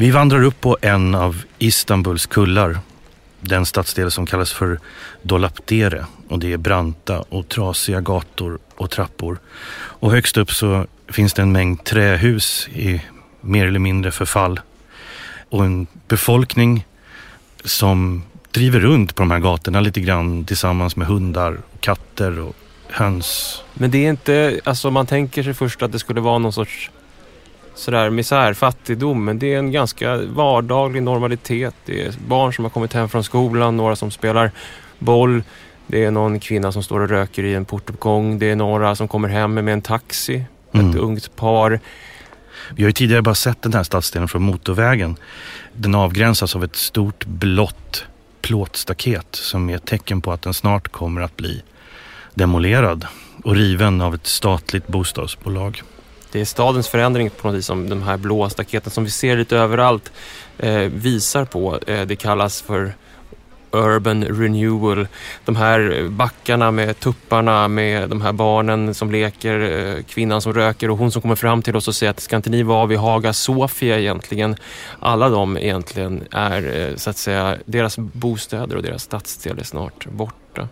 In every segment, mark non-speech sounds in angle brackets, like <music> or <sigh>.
Vi vandrar upp på en av Istanbuls kullar. Den stadsdel som kallas för Dolapdere och det är branta och trasiga gator och trappor. Och högst upp så finns det en mängd trähus i mer eller mindre förfall och en befolkning som driver runt på de här gatorna lite grann tillsammans med hundar, katter och höns. Men det är inte, alltså man tänker sig först att det skulle vara någon sorts sådär misär, fattigdom, men det är en ganska vardaglig normalitet. Det är barn som har kommit hem från skolan, några som spelar boll, det är någon kvinna som står och röker i en portuppgång, det är några som kommer hem med en taxi, mm. ett ungt par. Vi har ju tidigare bara sett den här stadsdelen från motorvägen. Den avgränsas av ett stort blått plåtstaket som är ett tecken på att den snart kommer att bli demolerad och riven av ett statligt bostadsbolag. Det är stadens förändring på något vis som de här blåa staketen som vi ser lite överallt eh, visar på. Eh, det kallas för Urban Renewal. De här backarna med tupparna med de här barnen som leker, eh, kvinnan som röker och hon som kommer fram till oss och säger att ska inte ni vara vid Haga Sofia egentligen? Alla de egentligen är eh, så att säga, deras bostäder och deras stadsdel är snart borta.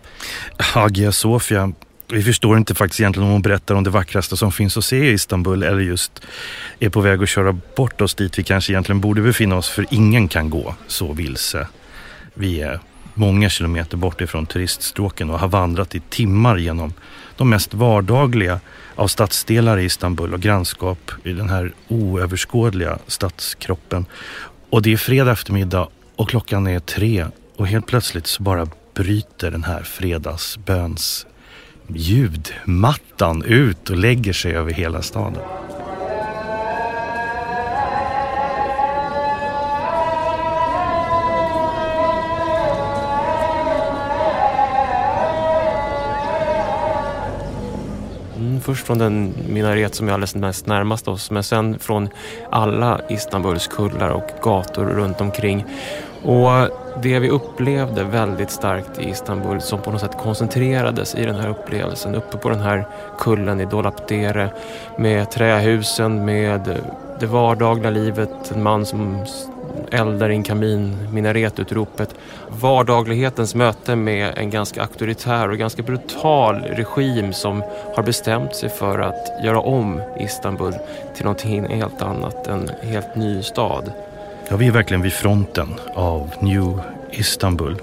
Hagia Sofia vi förstår inte faktiskt egentligen om hon berättar om det vackraste som finns att se i Istanbul eller just är på väg att köra bort oss dit vi kanske egentligen borde befinna oss för ingen kan gå så vilse. Vi är många kilometer bort ifrån turiststråken och har vandrat i timmar genom de mest vardagliga av stadsdelar i Istanbul och grannskap i den här oöverskådliga stadskroppen. Och det är fredag eftermiddag och klockan är tre och helt plötsligt så bara bryter den här fredagsböns ljudmattan ut och lägger sig över hela staden. Mm, först från den minaret som är alldeles mest närmast oss men sen från alla Istanbuls kullar och gator runt omkring. Och det vi upplevde väldigt starkt i Istanbul som på något sätt koncentrerades i den här upplevelsen uppe på den här kullen i Dolapdere med trähusen, med det vardagliga livet, en man som eldar i en kamin, minaretutropet. Vardaglighetens möte med en ganska auktoritär och ganska brutal regim som har bestämt sig för att göra om Istanbul till någonting helt annat, en helt ny stad. Ja, vi är verkligen vid fronten av New Istanbul.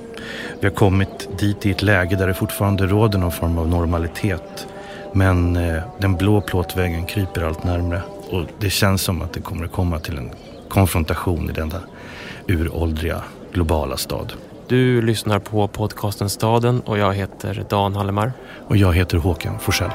Vi har kommit dit i ett läge där det fortfarande råder någon form av normalitet. Men eh, den blå plåtväggen kryper allt närmre och det känns som att det kommer att komma till en konfrontation i denna uråldriga globala stad. Du lyssnar på podcasten Staden och jag heter Dan Hallemar. Och jag heter Håkan Forsell.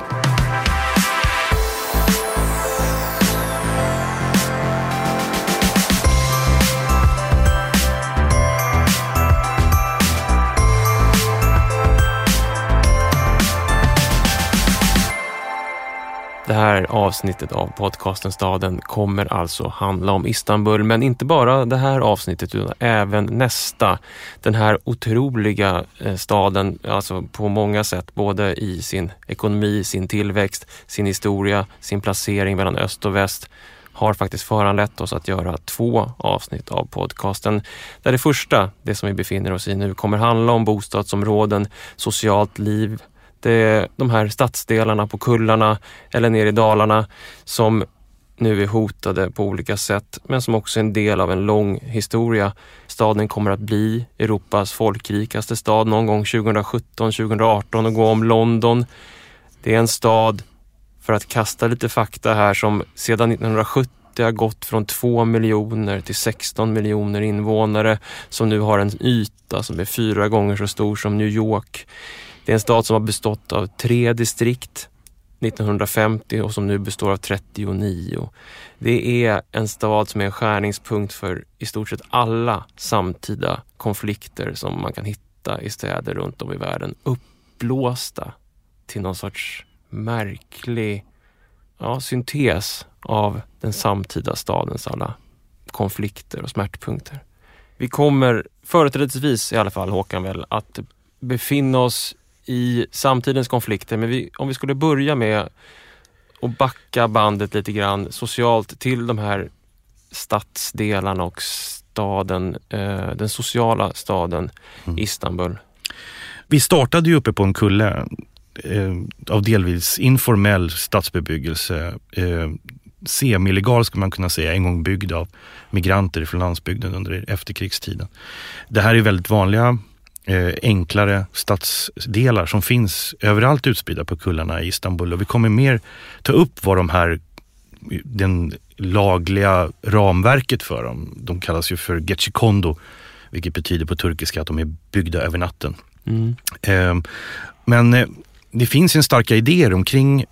Det här avsnittet av podcasten Staden kommer alltså handla om Istanbul, men inte bara det här avsnittet utan även nästa. Den här otroliga eh, staden, alltså på många sätt, både i sin ekonomi, sin tillväxt, sin historia, sin placering mellan öst och väst har faktiskt föranlett oss att göra två avsnitt av podcasten. Där det första, det som vi befinner oss i nu, kommer handla om bostadsområden, socialt liv, det är eh, de här stadsdelarna på kullarna eller nere i Dalarna som nu är hotade på olika sätt, men som också är en del av en lång historia. Staden kommer att bli Europas folkrikaste stad någon gång 2017, 2018 och gå om London. Det är en stad, för att kasta lite fakta här, som sedan 1970 har gått från 2 miljoner till 16 miljoner invånare som nu har en yta som är fyra gånger så stor som New York. Det är en stad som har bestått av tre distrikt 1950 och som nu består av 39. Det är en stad som är en skärningspunkt för i stort sett alla samtida konflikter som man kan hitta i städer runt om i världen. Uppblåsta till någon sorts märklig ja, syntes av den samtida stadens alla konflikter och smärtpunkter. Vi kommer företrädesvis i alla fall, Håkan, väl att befinna oss i samtidens konflikter. Men vi, om vi skulle börja med att backa bandet lite grann socialt till de här stadsdelarna och staden, eh, den sociala staden mm. Istanbul? Vi startade ju uppe på en kulle eh, av delvis informell stadsbebyggelse. Eh, semi-illegal skulle man kunna säga, en gång byggd av migranter från landsbygden under efterkrigstiden. Det här är väldigt vanliga enklare stadsdelar som finns överallt utspridda på kullarna i Istanbul och vi kommer mer ta upp vad de här den lagliga ramverket för dem. De kallas ju för Gecikondo, vilket betyder på turkiska att de är byggda över natten. Mm. Eh, men eh, det finns en starka idéer omkring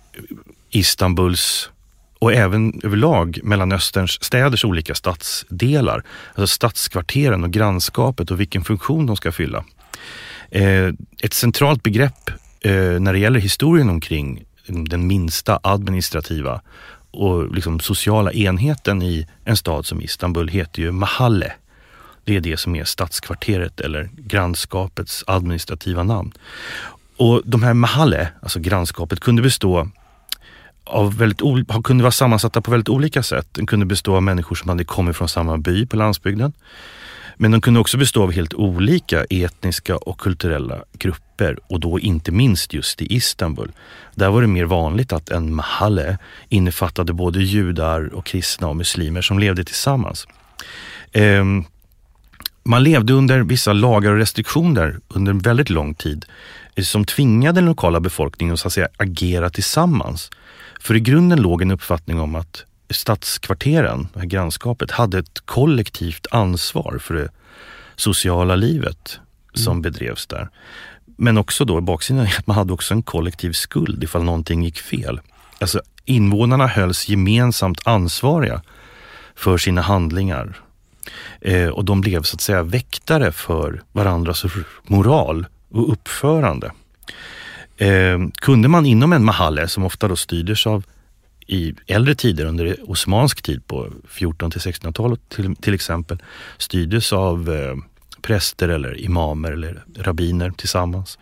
Istanbuls och även överlag Mellanösterns städers olika stadsdelar. Alltså stadskvarteren och grannskapet och vilken funktion de ska fylla. Eh, ett centralt begrepp eh, när det gäller historien omkring den minsta administrativa och liksom sociala enheten i en stad som Istanbul heter ju Mahalle. Det är det som är stadskvarteret eller grannskapets administrativa namn. Och de här Mahalle, alltså grannskapet, kunde bestå av väldigt, kunde vara sammansatta på väldigt olika sätt. Den kunde bestå av människor som hade kommit från samma by på landsbygden. Men de kunde också bestå av helt olika etniska och kulturella grupper och då inte minst just i Istanbul. Där var det mer vanligt att en mahalle innefattade både judar och kristna och muslimer som levde tillsammans. Ehm, man levde under vissa lagar och restriktioner under en väldigt lång tid eh, som tvingade den lokala befolkningen att, så att säga, agera tillsammans. För i grunden låg en uppfattning om att stadskvarteren, det här grannskapet, hade ett kollektivt ansvar för det sociala livet som mm. bedrevs där. Men också då baksidan är <laughs> att man hade också en kollektiv skuld ifall någonting gick fel. Alltså invånarna hölls gemensamt ansvariga för sina handlingar. Eh, och de blev så att säga väktare för varandras moral och uppförande. Eh, kunde man inom en mahalle, som ofta då styrdes av i äldre tider, under osmansk tid på 14 till 1600-talet till, till, exempel, styrdes av eh, präster eller imamer eller rabbiner tillsammans.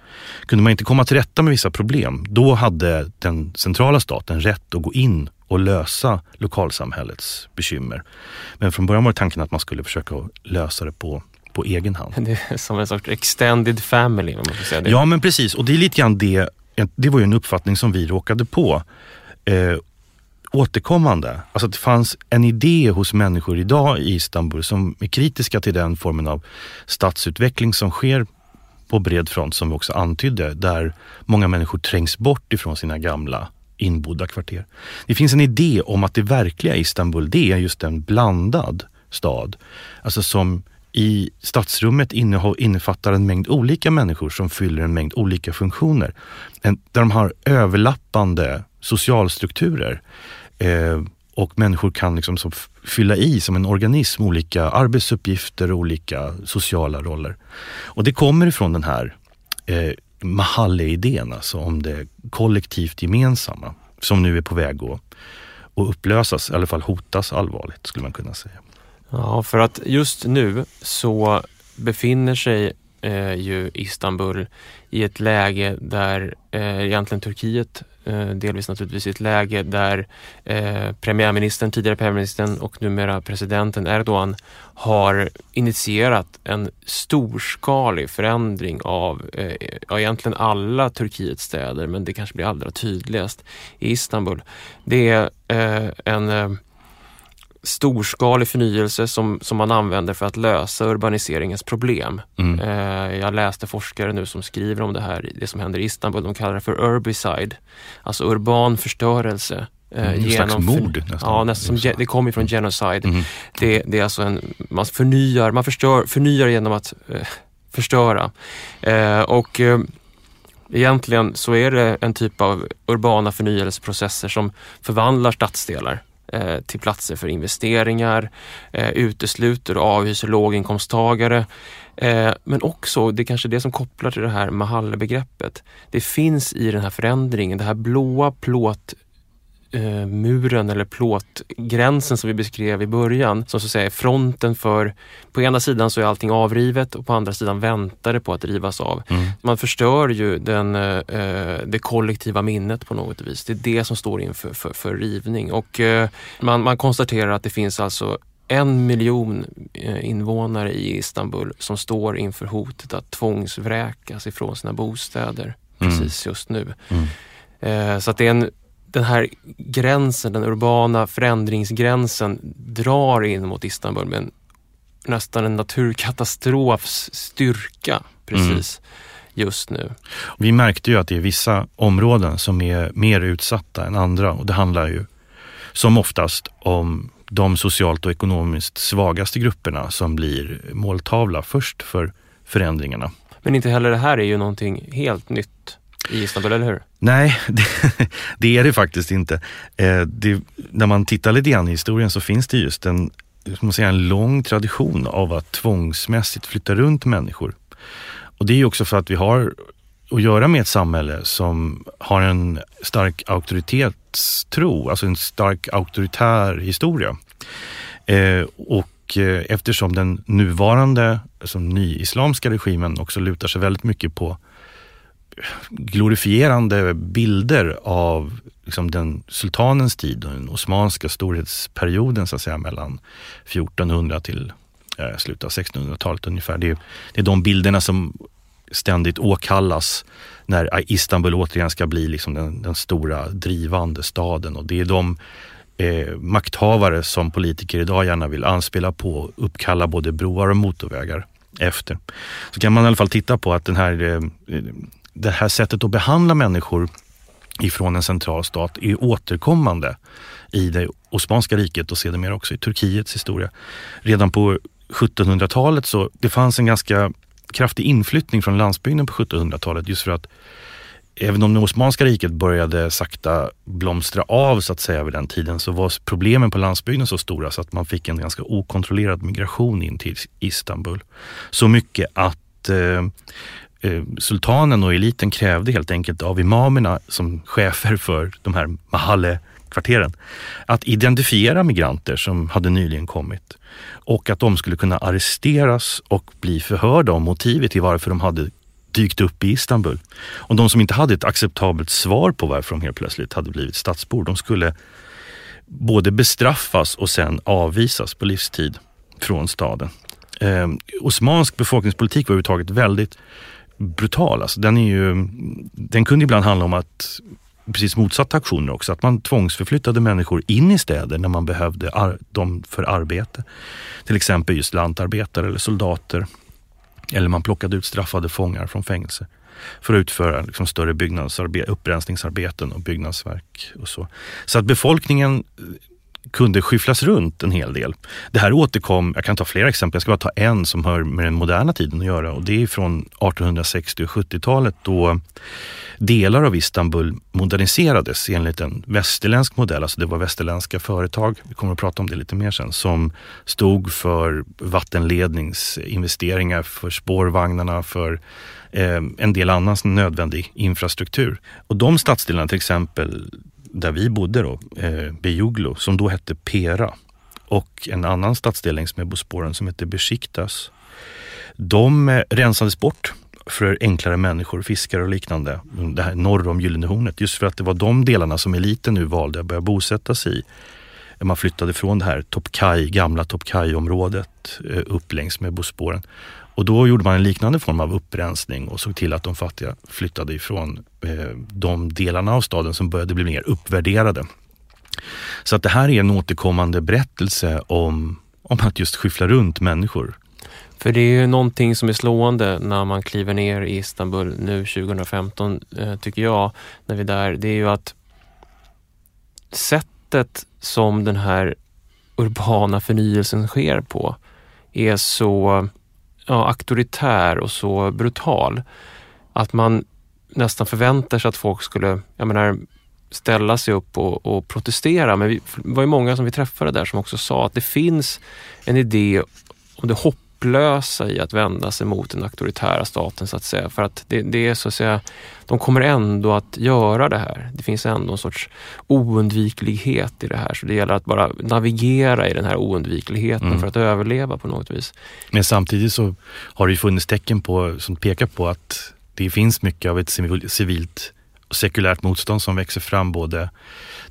Kunde man inte komma till rätta med vissa problem, då hade den centrala staten rätt att gå in och lösa lokalsamhällets bekymmer. Men från början var tanken att man skulle försöka lösa det på på egen hand. Det är som en sorts extended family. Om man får säga det. Ja men precis och det är lite grann det, det var ju en uppfattning som vi råkade på. Eh, återkommande. Alltså att det fanns en idé hos människor idag i Istanbul som är kritiska till den formen av stadsutveckling som sker på bred front som vi också antydde, där många människor trängs bort ifrån sina gamla inbodda kvarter. Det finns en idé om att det verkliga Istanbul, det är just en blandad stad. Alltså som i stadsrummet innefattar en mängd olika människor som fyller en mängd olika funktioner. Där de har överlappande socialstrukturer. Eh, och människor kan liksom så fylla i som en organism olika arbetsuppgifter och olika sociala roller. Och det kommer ifrån den här eh, Mahalle-idén, alltså om det kollektivt gemensamma som nu är på väg att, att upplösas, i alla fall hotas allvarligt skulle man kunna säga. Ja, för att just nu så befinner sig eh, ju Istanbul i ett läge där eh, egentligen Turkiet Eh, delvis naturligtvis i ett läge där eh, premiärministern, tidigare premiärministern och numera presidenten Erdogan har initierat en storskalig förändring av eh, egentligen alla Turkiets städer, men det kanske blir allra tydligast i Istanbul. Det är eh, en eh, storskalig förnyelse som, som man använder för att lösa urbaniseringens problem. Mm. Eh, jag läste forskare nu som skriver om det här, det som händer i Istanbul, de kallar det för urbicide, alltså urban förstörelse. Eh, mm, genom slags mord nästan. Ja, nästan som, det kommer från genocide. Mm. Det, det, är alltså en, man förnyar, man förstör, förnyar genom att eh, förstöra. Eh, och eh, Egentligen så är det en typ av urbana förnyelseprocesser som förvandlar stadsdelar Eh, till platser för investeringar, eh, utesluter och avhyser låginkomsttagare. Eh, men också, det är kanske det som kopplar till det här Mahalle-begreppet. Det finns i den här förändringen, det här blåa plåt eh, muren eller plåtgränsen som vi beskrev i början, som så att säga är fronten för, på ena sidan så är allting avrivet och på andra sidan väntar det på att rivas av. Mm. Man förstör ju den, eh, det kollektiva minnet på något vis. Det är det som står inför för, för rivning och eh, man, man konstaterar att det finns alltså en miljon eh, invånare i Istanbul som står inför hotet att tvångsvräkas ifrån sina bostäder Mm. precis just nu. Mm. Eh, Så att det är en, den här gränsen, den urbana förändringsgränsen drar in mot Istanbul med en, nästan en naturkatastrofs styrka precis just nu. Vi märkte ju att det är vissa områden som är mer utsatta än andra och det handlar ju som oftast om de socialt och ekonomiskt svagaste grupperna som blir måltavla först för förändringarna. Men inte heller det här är ju någonting helt nytt i Istanbul, eller hur? Nej, <laughs> det, det är det faktiskt inte. Eh, det, när man tittar lite grann i historien så finns det just en, man säga, en lång tradition av att tvångsmässigt flytta runt människor. Och det är ju också för att vi har att göra med ett samhälle som har en stark auktoritetstro, alltså en stark auktoritär historia. Eh, och eh, eftersom den nuvarande alltså, nyislamska regimen också lutar sig väldigt mycket på glorifierande bilder av liksom, den sultanens tid och den osmanska storhetsperioden så att säga mellan 1400 till eh, slutet av 1600-talet ungefär. Det är, det är de bilderna som ständigt åkallas när Istanbul återigen ska bli liksom den, den stora drivande staden och det är de eh, makthavare som politiker idag gärna vill anspela på och uppkalla både broar och motorvägar efter. Så kan man i alla fall titta på att den här, eh, det här sättet att behandla människor ifrån en central stat är återkommande i det Osmanska riket och sedermera också i Turkiets historia. Redan på 1700-talet så det fanns en ganska kraftig inflyttning från landsbygden på 1700-talet just för att även om det Osmanska riket började sakta blomstra av så att säga vid den tiden så var problemen på landsbygden så stora så att man fick en ganska okontrollerad migration in till Istanbul. Så mycket att eh, Eh, sultanen och eliten krävde helt enkelt av imamerna som chefer för de här mahalle-kvarteren att identifiera migranter som hade nyligen kommit och att de skulle kunna arresteras och bli förhörda om motivet till varför de hade dykt upp i Istanbul. Och de som inte hade ett acceptabelt svar på varför de helt plötsligt hade blivit stadsbor, de skulle både bestraffas och sen avvisas på livstid från staden. Eh, osmansk befolkningspolitik var överhuvudtaget väldigt brutal. Alltså den, är ju, den kunde ibland handla om att precis motsatta aktioner också. Att man tvångsförflyttade människor in i städer när man behövde ar- dem för arbete. Till exempel just lantarbetare eller soldater. Eller man plockade ut straffade fångar från fängelse för att utföra liksom större byggnadsarbe- upprensningsarbeten och byggnadsverk och så. Så att befolkningen kunde skyfflas runt en hel del. Det här återkom, jag kan ta flera exempel, jag ska bara ta en som hör med den moderna tiden att göra och det är från 1860 och 70-talet då delar av Istanbul moderniserades enligt en västerländsk modell. Alltså det var västerländska företag, vi kommer att prata om det lite mer sen, som stod för vattenledningsinvesteringar, för spårvagnarna, för eh, en del annan nödvändig infrastruktur. Och de stadsdelarna till exempel där vi bodde då, eh, Bejuglo, som då hette Pera och en annan stadsdel längs med Bosporen som hette Besiktas. De eh, rensades bort för enklare människor, fiskare och liknande, det här norr om Gyllene hornet. Just för att det var de delarna som eliten nu valde att börja bosätta sig i. Man flyttade från det här Topkaj, gamla Topkaj-området eh, upp längs med Bosporen. Och då gjorde man en liknande form av upprensning och såg till att de fattiga flyttade ifrån eh, de delarna av staden som började bli mer uppvärderade. Så att det här är en återkommande berättelse om, om att just skyffla runt människor. För det är ju någonting som är slående när man kliver ner i Istanbul nu 2015, eh, tycker jag, när vi är där. Det är ju att sättet som den här urbana förnyelsen sker på är så ja, auktoritär och så brutal att man nästan förväntar sig att folk skulle, jag menar, ställa sig upp och, och protestera. Men vi, det var ju många som vi träffade där som också sa att det finns en idé om det hopplösa i att vända sig mot den auktoritära staten så att säga. För att det, det är så att säga, de kommer ändå att göra det här. Det finns ändå en sorts oundviklighet i det här. Så det gäller att bara navigera i den här oundvikligheten Mm. för att överleva på något vis. Men samtidigt så har det ju funnits tecken på, som pekar på att det finns mycket av ett civil- civilt sekulärt motstånd som växer fram. Både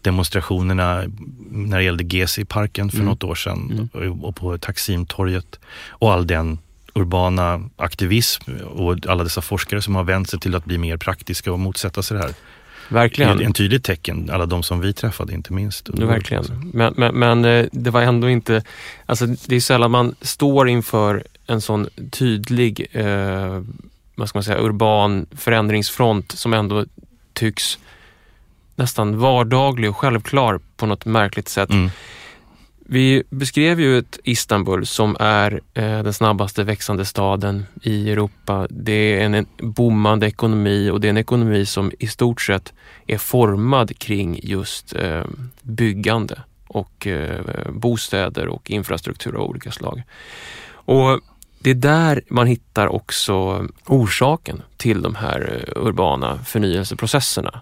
demonstrationerna när det gällde GC-parken för mm. något år sedan mm. och på Taksimtorget och all den urbana aktivism och alla dessa forskare som har vänt sig till att bli mer praktiska och motsätta sig det här. Verkligen. En tydlig tecken, alla de som vi träffade inte minst. Verkligen. Men, men, men, eh, det var ändå inte, alltså det är sällan man står inför en sån tydlig, eh, vad ska man säga, urban förändringsfront som ändå tycks nästan vardaglig och självklar på något märkligt sätt. Mm. Vi beskrev ju ett Istanbul som är eh, den snabbaste växande staden i Europa. Det är en, en boomande ekonomi och det är en ekonomi som i stort sett är formad kring just eh, byggande och eh, bostäder och infrastruktur av olika slag. Och det är där man hittar också orsaken till de här eh, urbana förnyelseprocesserna.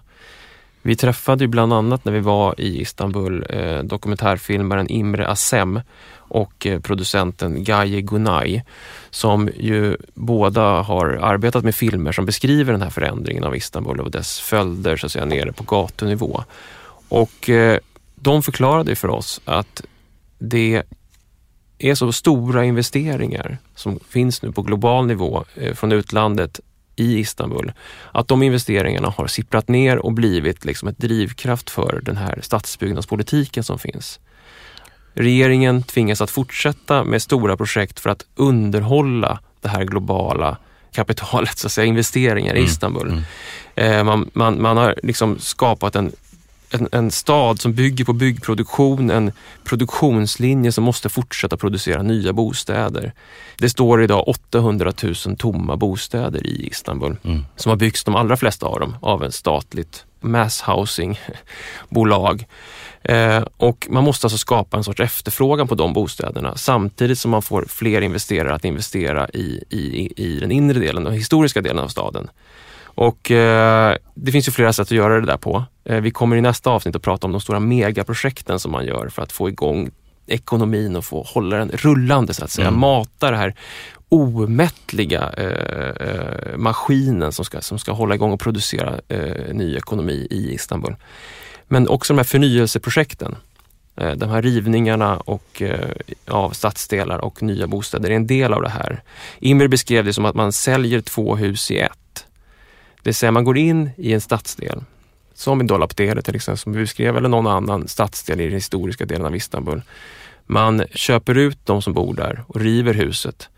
Vi träffade ju bland annat när vi var i Istanbul eh, dokumentärfilmaren Imre Asem och eh, producenten Gaye Gunay som ju båda har arbetat med filmer som beskriver den här förändringen av Istanbul och dess följder så att säga nere på gatunivå. Och eh, de förklarade för oss att det är så stora investeringar som finns nu på global nivå eh, från utlandet i Istanbul, att de investeringarna har sipprat ner och blivit liksom ett drivkraft för den här stadsbyggnadspolitiken som finns. Regeringen tvingas att fortsätta med stora projekt för att underhålla det här globala kapitalet, så att säga, investeringar i mm. Istanbul. Mm. Mm. Man, man, man har liksom skapat en en, en, stad som bygger på byggproduktion, en produktionslinje som måste fortsätta producera nya bostäder. Det står idag 800 000 tomma bostäder i Istanbul mm. som har byggts, de allra flesta av dem, av en statligt mass housing-bolag. <laughs> Eh, och man måste alltså skapa en sorts efterfrågan på de bostäderna samtidigt som man får fler investerare att investera i, i, i den inre delen, den historiska delen av staden. Och eh, det finns ju flera sätt att göra det där på. Eh, vi kommer i nästa avsnitt att prata om de stora megaprojekten som man gör för att få igång ekonomin och få hålla den rullande så att säga. Mm. Mata det här omättliga eh, eh, maskinen som ska, som ska hålla igång och producera eh, ny ekonomi i Istanbul. Men också de här förnyelseprojekten. Eh, de här rivningarna och, av stadsdelar och nya bostäder är en del av det här. Imre beskrev det som att man säljer två hus i ett. Det vill säga man går in i en stadsdel, som i Dolapdere till exempel, som vi beskrev, eller någon annan stadsdel i den historiska delen av Istanbul. Man köper ut de som bor där och river huset.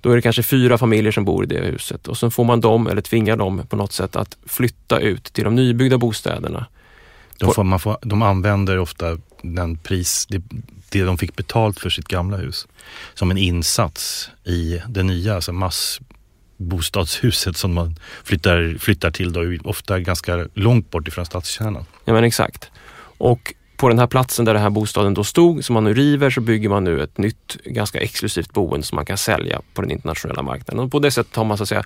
Då är det kanske fyra familjer som bor i det huset och sen får man dem, eller tvingar dem på något sätt att flytta ut till de nybyggda bostäderna. De, får, man får, de använder ofta den pris, det, det de fick betalt för sitt gamla hus som en insats i det nya, alltså mass bostadshuset som man flyttar, flyttar till då, ofta ganska långt bort ifrån stadskärnan. Ja men exakt. Och på den här platsen där den här bostaden då stod, som man nu river, så bygger man nu ett nytt ganska exklusivt boende som man kan sälja på den internationella marknaden. Och på det sättet har man så att säga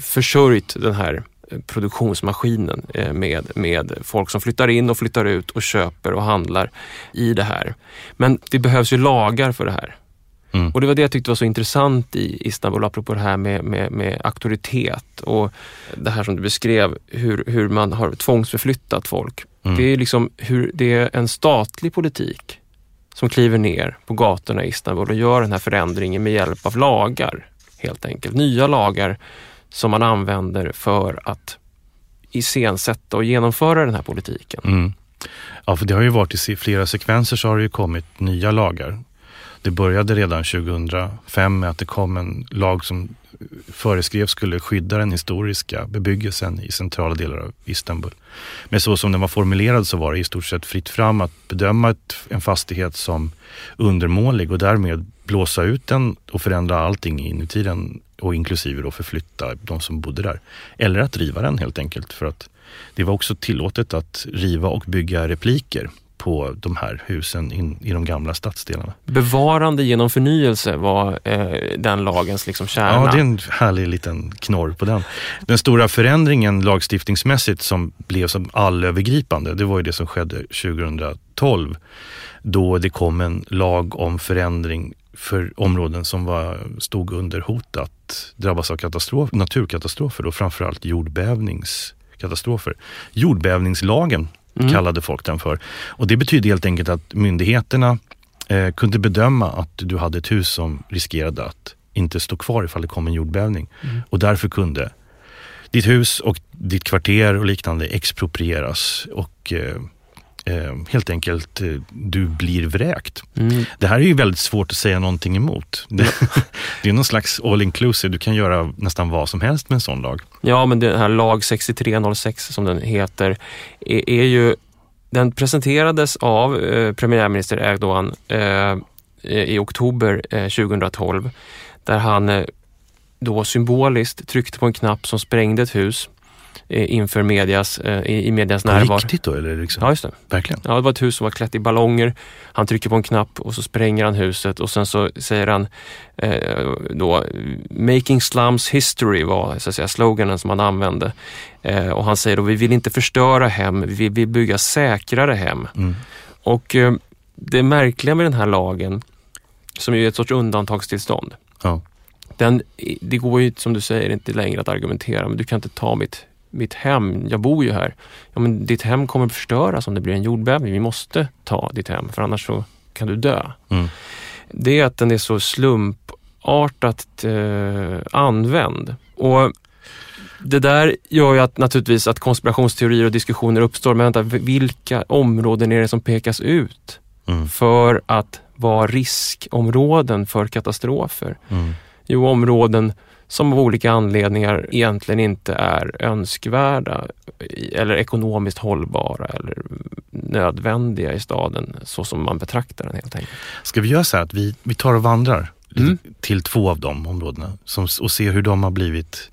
försörjt den här eh, produktionsmaskinen eh, med, med folk som flyttar in och flyttar ut och köper och handlar i det här. Men det behövs ju lagar för det här. Mm. Och det var det jag tyckte var så intressant i Istanbul, apropå det här med, med, med auktoritet och det här som du beskrev, hur, hur man har tvångsförflyttat folk. Mm. Det är liksom hur det är en statlig politik som kliver ner på gatorna i Istanbul och gör den här förändringen med hjälp av lagar, helt enkelt. Nya lagar som man använder för att iscensätta och genomföra den här politiken. Mm. Ja, för det har ju varit i flera sekvenser så har det ju kommit nya lagar det började redan 2005 med att det kom en lag som föreskrev skulle skydda den historiska bebyggelsen i centrala delar av Istanbul. Men så som den var formulerad så var det i stort sett fritt fram att bedöma ett, en fastighet som undermålig och därmed blåsa ut den och förändra allting inuti den och inklusive då förflytta de som bodde där. Eller att riva den helt enkelt för att det var också tillåtet att riva och bygga repliker på de här husen in, i de gamla stadsdelarna. Bevarande genom förnyelse var eh, den lagens liksom kärna. Ja, det är en härlig liten knorr på den. Den stora förändringen lagstiftningsmässigt som blev som allövergripande, det var ju det som skedde 2012 då det kom en lag om förändring för områden som var, stod under hot att drabbas av katastrof, naturkatastrofer och framförallt jordbävnings katastrofer. Jordbävningslagen Mm. kallade folk den för. Och det betyder helt enkelt att myndigheterna eh, kunde bedöma att du hade ett hus som riskerade att inte stå kvar ifall det kom en jordbävning. Mm. Och därför kunde ditt hus och ditt kvarter och liknande exproprieras och eh, helt enkelt eh, du blir vräkt. Mm. Det här är ju väldigt svårt att säga någonting emot. Det, <laughs> det är någon slags all inclusive, du kan göra nästan vad som helst med en sån lag. Ja, men den här lag 6306 som den heter är, är ju den presenterades av eh, premiärminister Erdogan eh, i oktober eh, 2012 där han eh, då symboliskt tryckte på en knapp som sprängde ett hus eh, inför medias, eh, i, i medias På närvaro. riktigt då? Eller liksom? Ja, just det. Verkligen? Ja, det var ett hus som var klätt i ballonger. Han trycker på en knapp och så spränger han huset och sen så säger han eh, då “Making slums history” var så att säga sloganen som han använde. Eh, och han säger då “Vi vill inte förstöra hem, vi vill bygga säkrare hem”. Mm. Och eh, det märkliga med den här lagen, som ju är ett sorts undantagstillstånd, Ja. den, det går ju som du säger inte längre att argumentera, men du kan inte ta mitt, mitt hem, jag bor ju här. Ja, men ditt hem kommer förstöras om det blir en jordbävning. Vi måste ta ditt hem, för annars så kan du dö. Mm. Det är att den är så slumpartat eh, använd. Och det där gör ju att, naturligtvis att konspirationsteorier och diskussioner uppstår. Men vänta, vilka områden är det som pekas ut Mm. för att vara riskområden för katastrofer? Mm. Jo, områden som av olika anledningar egentligen inte är önskvärda eller ekonomiskt hållbara eller nödvändiga i staden så som man betraktar den helt enkelt. Ska vi göra så här att vi, vi tar och vandrar Mm. till två av de områdena som, och ser hur de har blivit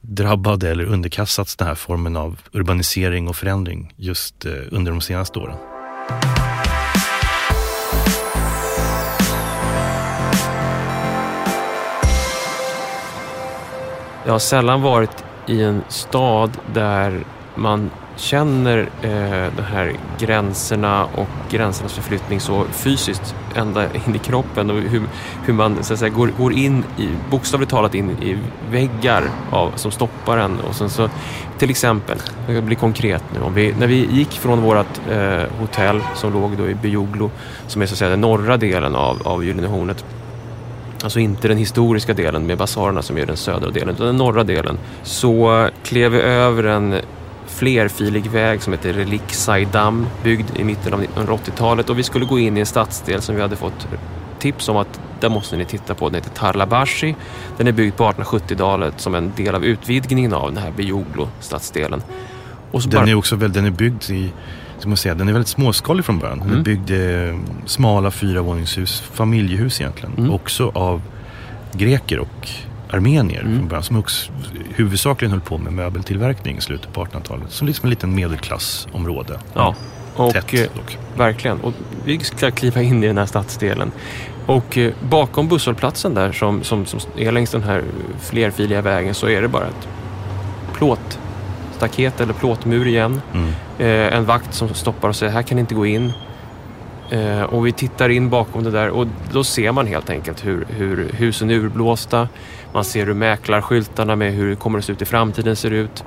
drabbade eller underkastats den här formen av urbanisering och förändring just eh, under de senaste åren. Jag har sällan varit i en stad där man känner eh, de här gränserna och gränsernas förflyttning så fysiskt ända in i kroppen och hur, hur man så att säga, går, går in i, bokstavligt talat in i väggar av, som stoppar en och sen så till exempel, jag ska bli konkret nu, om vi, när vi gick från vårt eh, hotell som låg då i Bioglo som är så att säga den norra delen av, av Gyllene Hornet Alltså inte den historiska delen med basarerna som är den södra delen, utan den norra delen. Så klev vi över en flerfilig väg som heter Reliksajdam, byggd i mitten av 1980-talet och vi skulle gå in i en stadsdel som vi hade fått tips om att där måste ni titta på. Den heter Tarlabashi. Den är byggd på 1870-talet som en del av utvidgningen av den här Bioglo-stadsdelen. Den bara- är också väl, den är byggd i, ska man säga, den är väldigt småskalig från början. Den Mm. byggd i smala fyravåningshus, familjehus egentligen. Mm. Också av greker och armenier Mm. från början som också huvudsakligen höll på med möbeltillverkning i slutet på 1800-talet. Som liksom en liten medelklassområde. Ja, och Tätt eh, dock. Verkligen. Och vi ska kliva in i den här stadsdelen. Och eh, bakom busshållplatsen där som, som, som är längs den här flerfiliga vägen så är det bara ett plåtstaket eller plåtmur igen. Mm. Eh, en vakt som stoppar och säger här kan ni inte gå in. Eh, och vi tittar in bakom det där och då ser man helt enkelt hur, hur husen är urblåsta. Man ser hur mäklarskyltarna med hur det kommer att se ut i framtiden ser ut.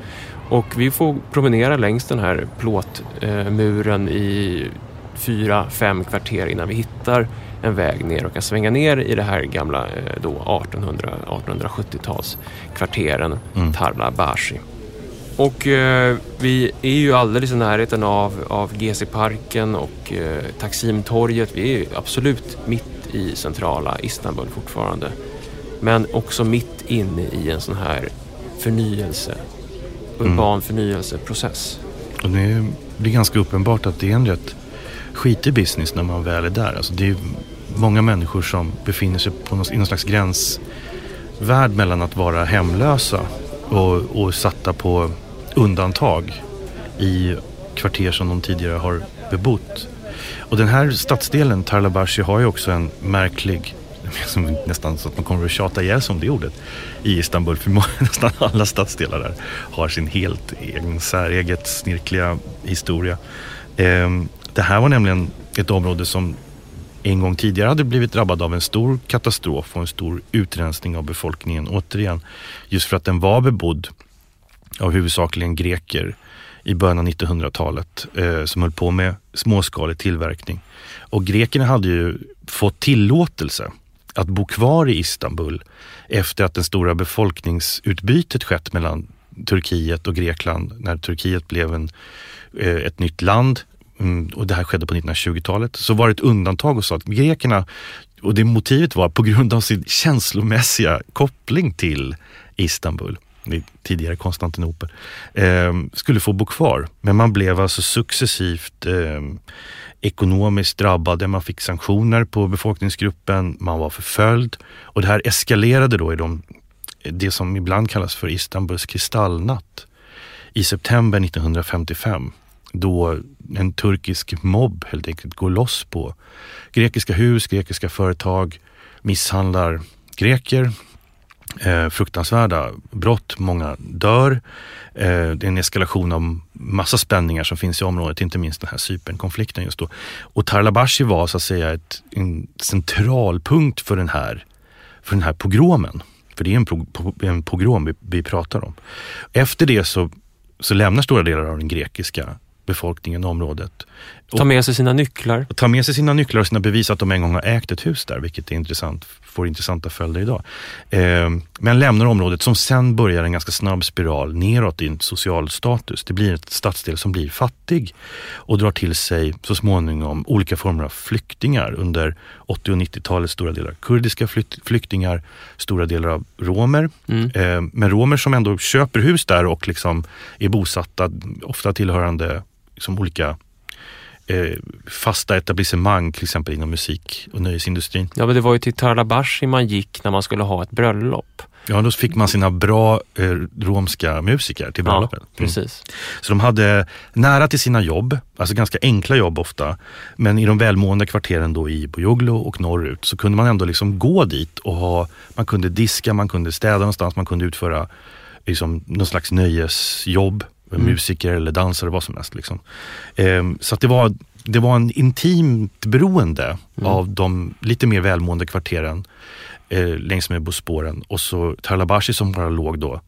Och vi får promenera längs den här plåtmuren i fyra, fem kvarter innan vi hittar en väg ner och kan svänga ner i det här gamla eh, då 1800, 1870-tals kvarteren Mm. Tarla Bashi. Och eh, vi är ju alldeles i närheten av, av GC-parken och eh, Taksimtorget. Vi är ju absolut mitt i centrala Istanbul fortfarande. Men också mitt inne i en sån här förnyelse, urban förnyelseprocess. Och det blir ganska uppenbart att det är en rätt skitig business när man väl är där. Alltså det är många människor som befinner sig på någon, i någon slags gränsvärld mellan att vara hemlösa och, och satta på undantag i kvarter som de tidigare har bebott. Och den här stadsdelen, Tarlabashi, har ju också en märklig som nästan så att man kommer att tjata ihjäl sig om det ordet i Istanbul. För <laughs> nästan alla stadsdelar där har sin helt egen säreget snirkliga historia. Ehm, det här var nämligen ett område som en gång tidigare hade blivit drabbad av en stor katastrof och en stor utrensning av befolkningen. Återigen, just för att den var bebodd av huvudsakligen greker i början av 1900-talet eh, som höll på med småskalig tillverkning. Och grekerna hade ju fått tillåtelse att bo kvar i Istanbul efter att det stora befolkningsutbytet skett mellan Turkiet och Grekland när Turkiet blev en, eh, ett nytt land Mm, och det här skedde på 1920-talet, så var det ett undantag och sa att grekerna, och det motivet var på grund av sin känslomässiga koppling till Istanbul, tidigare Konstantinopel, eh, skulle få bo kvar. Men man blev alltså successivt eh, ekonomiskt drabbade, man fick sanktioner på befolkningsgruppen, man var förföljd. Och det här eskalerade då i de, det som ibland kallas för Istanbuls kristallnatt i september 1955 då en turkisk mobb helt enkelt går loss på grekiska hus, grekiska företag, misshandlar greker, eh, fruktansvärda brott, många dör. Eh, det är en eskalation av massa spänningar som finns i området, inte minst den här Cypernkonflikten just då. Och Tarlabashi var så att säga ett, en centralpunkt för den här, för den här pogromen. För det är en, pro, en pogrom vi, vi pratar om. Efter det så, så lämnar stora delar av den grekiska befolkningen i området. Ta med sig sina nycklar. Ta med sig sina nycklar och sina bevis att de en gång har ägt ett hus där, vilket är intressant, får intressanta följder idag. Eh, men lämnar området som sen börjar en ganska snabb spiral neråt i en social status. Det blir ett stadsdel som blir fattig och drar till sig så småningom olika former av flyktingar under 80 och 90-talet. Stora delar kurdiska flyktingar, stora delar av romer. Mm. Eh, men romer som ändå köper hus där och liksom är bosatta, ofta tillhörande liksom olika eh, fasta etablissemang, till exempel inom musik och nöjesindustrin. Ja, men det var ju till Tarlabashi man gick när man skulle ha ett bröllop. Ja, då fick man sina bra eh, romska musiker till bröllopet. Ja, precis. Mm. Så de hade nära till sina jobb, alltså ganska enkla jobb ofta. Men i de välmående kvarteren då i Bojoglo och norrut så kunde man ändå liksom gå dit och ha, man kunde diska, man kunde städa någonstans, man kunde utföra liksom, någon slags nöjesjobb mm. musiker eller dansare, vad som helst. Liksom. Eh, så att det var, det var en intimt beroende mm. av de lite mer välmående kvarteren eh, längs med Bosporen och så Tarlabashi som bara låg då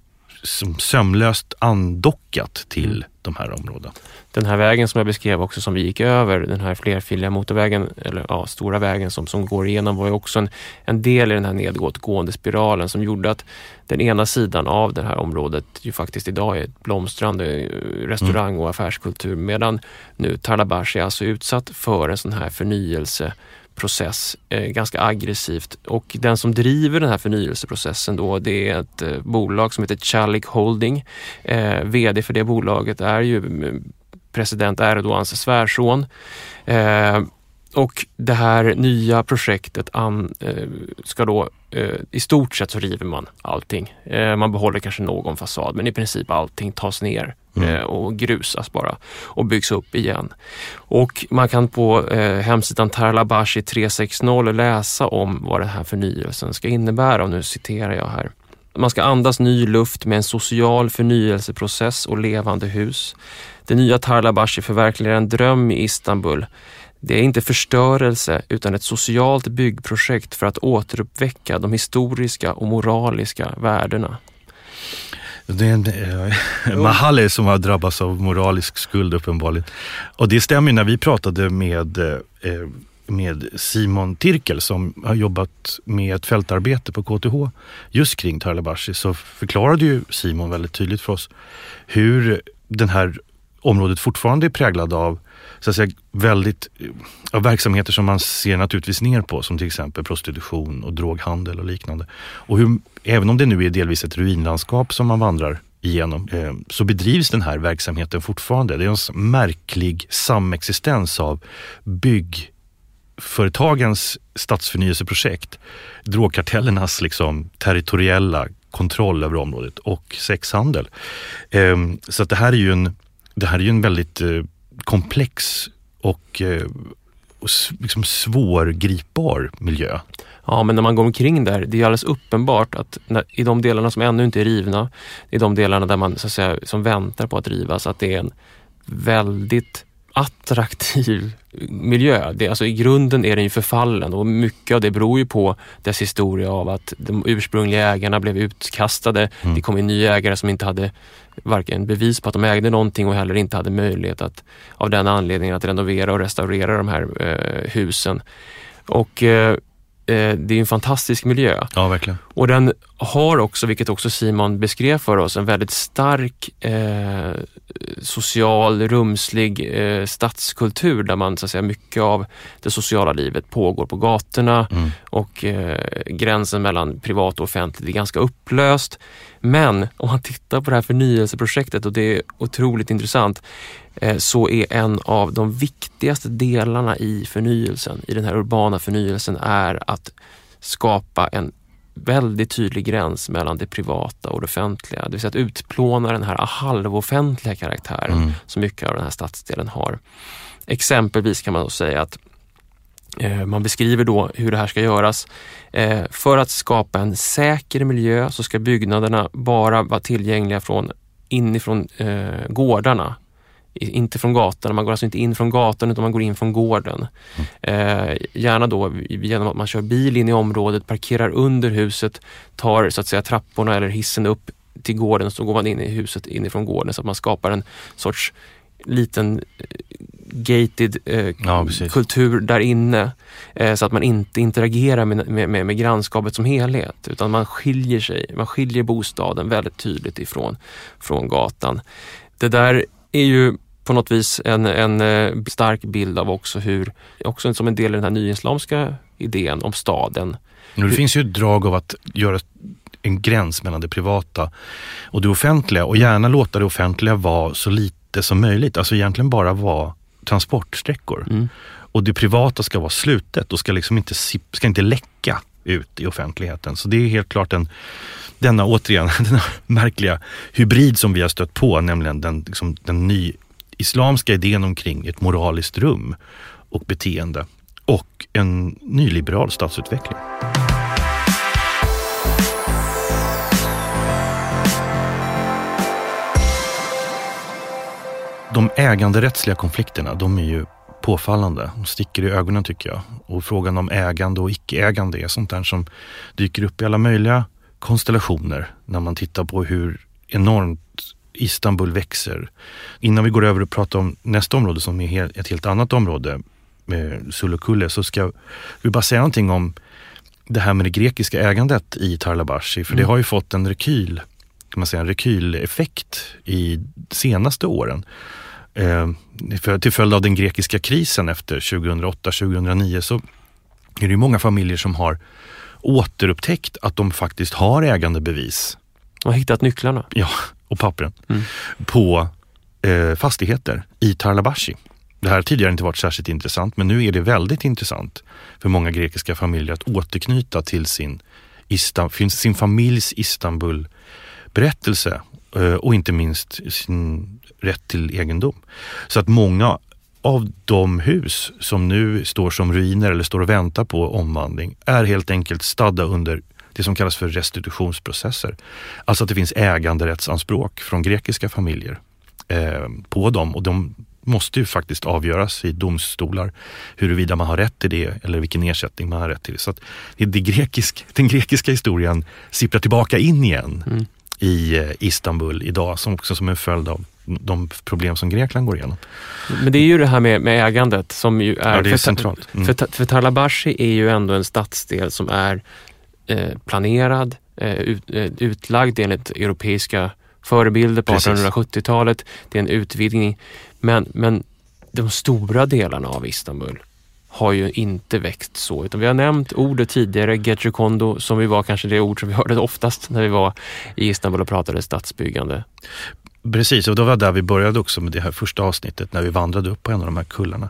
sömlöst andockat till mm. de här områdena. Den här vägen som jag beskrev också som vi gick över, den här flerfiliga motorvägen, eller ja, stora vägen som, som går igenom var ju också en, en del i den här nedåtgående spiralen som gjorde att den ena sidan av det här området ju faktiskt idag är ett blomstrande eh, restaurang och affärskultur medan nu Tarlabash är alltså utsatt för en sån här förnyelse process eh, ganska aggressivt och den som driver den här förnyelseprocessen då det är ett eh, bolag som heter Chalik Holding. Eh, VD för det bolaget är ju mm, president Erdogans svärson. Eh, och det här nya projektet an, eh, ska då, eh, i stort sett så river man allting. Eh, man behåller kanske någon fasad men i princip allting tas ner mm. Och grusas bara och byggs upp igen. Och man kan på hemsidan Tarlabashi 360 läsa om vad den här förnyelsen ska innebära och nu citerar jag här. Man ska andas ny luft med en social förnyelseprocess och levande hus. Det nya Tarlabashi förverkligar en dröm i Istanbul det är inte förstörelse utan ett socialt byggprojekt för att återuppväcka de historiska och moraliska värdena. Det är en eh, Mahali som har drabbats av moralisk skuld uppenbarligen. Och det stämmer när vi pratade med, eh, med Simon Tirkel som har jobbat med ett fältarbete på KTH just kring Tarlabashi så förklarade ju Simon väldigt tydligt för oss hur det här området fortfarande är präglad av så att säga, väldigt, eh, av verksamheter som man ser naturligtvis ner på som till exempel prostitution och droghandel och liknande. Och hur, även om det nu är delvis ett ruinlandskap som man vandrar igenom eh, så bedrivs den här verksamheten fortfarande. Det är en märklig samexistens av byggföretagens stadsförnyelseprojekt, drogkartellernas liksom territoriella kontroll över området och sexhandel. Ehm, så att det här är ju en, det här är ju en väldigt eh, komplex och, eh, och liksom svårgripbar miljö. Ja, men när man går omkring där, det är alldeles uppenbart att när, i de delarna som ännu inte är rivna, i de delarna där man så att säga, som väntar på att rivas, att det är en väldigt attraktiv miljö. Det, alltså I grunden är den ju förfallen och mycket av det beror ju på dess historia av att de ursprungliga ägarna blev utkastade. Mm. Det kom in nya ägare som inte hade varken bevis på att de ägde någonting och heller inte hade möjlighet att av den anledningen att renovera och restaurera de här eh, husen. Och eh, det är en fantastisk miljö. Ja, verkligen. Och den har också, vilket också Simon beskrev för oss, en väldigt stark eh, social, rumslig eh, stadskultur där man så att säga mycket av det sociala livet pågår på gatorna mm. och eh, gränsen mellan privat och offentligt är ganska upplöst. Men om man tittar på det här förnyelseprojektet och det är otroligt intressant eh, så är en av de viktigaste delarna i förnyelsen, i den här urbana förnyelsen, är att skapa en väldigt tydlig gräns mellan det privata och det offentliga. Det vill säga att utplåna den här halvoffentliga karaktären mm. som mycket av den här stadsdelen har. Exempelvis kan man då säga att eh, man beskriver då hur det här ska göras. Eh, för att skapa en säker miljö så ska byggnaderna bara vara tillgängliga från inifrån eh, gårdarna inte från gatan. Man går alltså inte in från gatan utan man går in från gården. Mm. Eh, gärna då genom att man kör bil in i området, parkerar under huset, tar så att säga trapporna eller hissen upp till gården och så går man in i huset inifrån gården så att man skapar en sorts liten eh, gated eh, ja, kultur där inne. Eh, så att man inte interagerar med, med, med, med, grannskapet som helhet utan man skiljer sig, man skiljer bostaden väldigt tydligt ifrån från gatan. Det där är ju på något vis en, en eh, stark bild av också hur, också som en del i den här nyislamska idén om staden. Det finns ju ett drag av att göra en gräns mellan det privata och det offentliga och gärna låta det offentliga vara så lite som möjligt. Alltså egentligen bara vara transportsträckor. Mm. Och det privata ska vara slutet och ska liksom inte, ska inte läcka ut i offentligheten. Så det är helt klart en, denna återigen, <laughs> denna märkliga hybrid som vi har stött på, nämligen den, liksom, den ny islamska idén omkring ett moraliskt rum och beteende och en nyliberal statsutveckling. De äganderättsliga konflikterna, de är ju påfallande. De sticker i ögonen tycker jag. Och frågan om ägande och icke-ägande är sånt där som dyker upp i alla möjliga konstellationer när man tittar på hur enormt Istanbul växer. Innan vi går över och pratar om nästa område som är ett helt annat område, med Sulukulle, så ska vi bara säga någonting om det här med det grekiska ägandet i Tarlabashi. För mm. det har ju fått en rekyl, kan man säga, en rekyleffekt i senaste åren. Eh, till följd av den grekiska krisen efter 2008-2009 så är det många familjer som har återupptäckt att de faktiskt har ägandebevis. Och hittat nycklarna. Ja, och pappren. Mm. På eh, fastigheter i Tarlabashi. Det här har tidigare inte varit särskilt intressant men nu är det väldigt intressant för många grekiska familjer att återknyta till sin, sin familjs Istanbul-berättelse eh, och inte minst sin rätt till egendom. Så att många av de hus som nu står som ruiner eller står och väntar på omvandling är helt enkelt stadda under det som kallas för restitutionsprocesser. Alltså att det finns äganderättsanspråk från grekiska familjer eh, på dem och de måste ju faktiskt avgöras i domstolar huruvida man har rätt till det eller vilken ersättning man har rätt till. Så att det, grekisk, den grekiska historien sipprar tillbaka in igen mm. i eh, Istanbul idag som också som en följd av de problem som Grekland går igenom. Men det är ju det här med, med ägandet som ju är... Ja, det är för, centralt. Mm. För, för Tarlabashi är ju ändå en stadsdel som är eh, planerad, eh, ut, eh, utlagd enligt europeiska förebilder på 1870-talet. Det är en utvidgning. Men, men de stora delarna av Istanbul har ju inte växt så. Utan vi har nämnt ordet tidigare, Getrekondo, som vi var kanske det ord som vi hörde oftast när vi var i Istanbul och pratade stadsbyggande. Precis, och det var där vi började också med det här första avsnittet när vi vandrade upp på en av de här kullarna.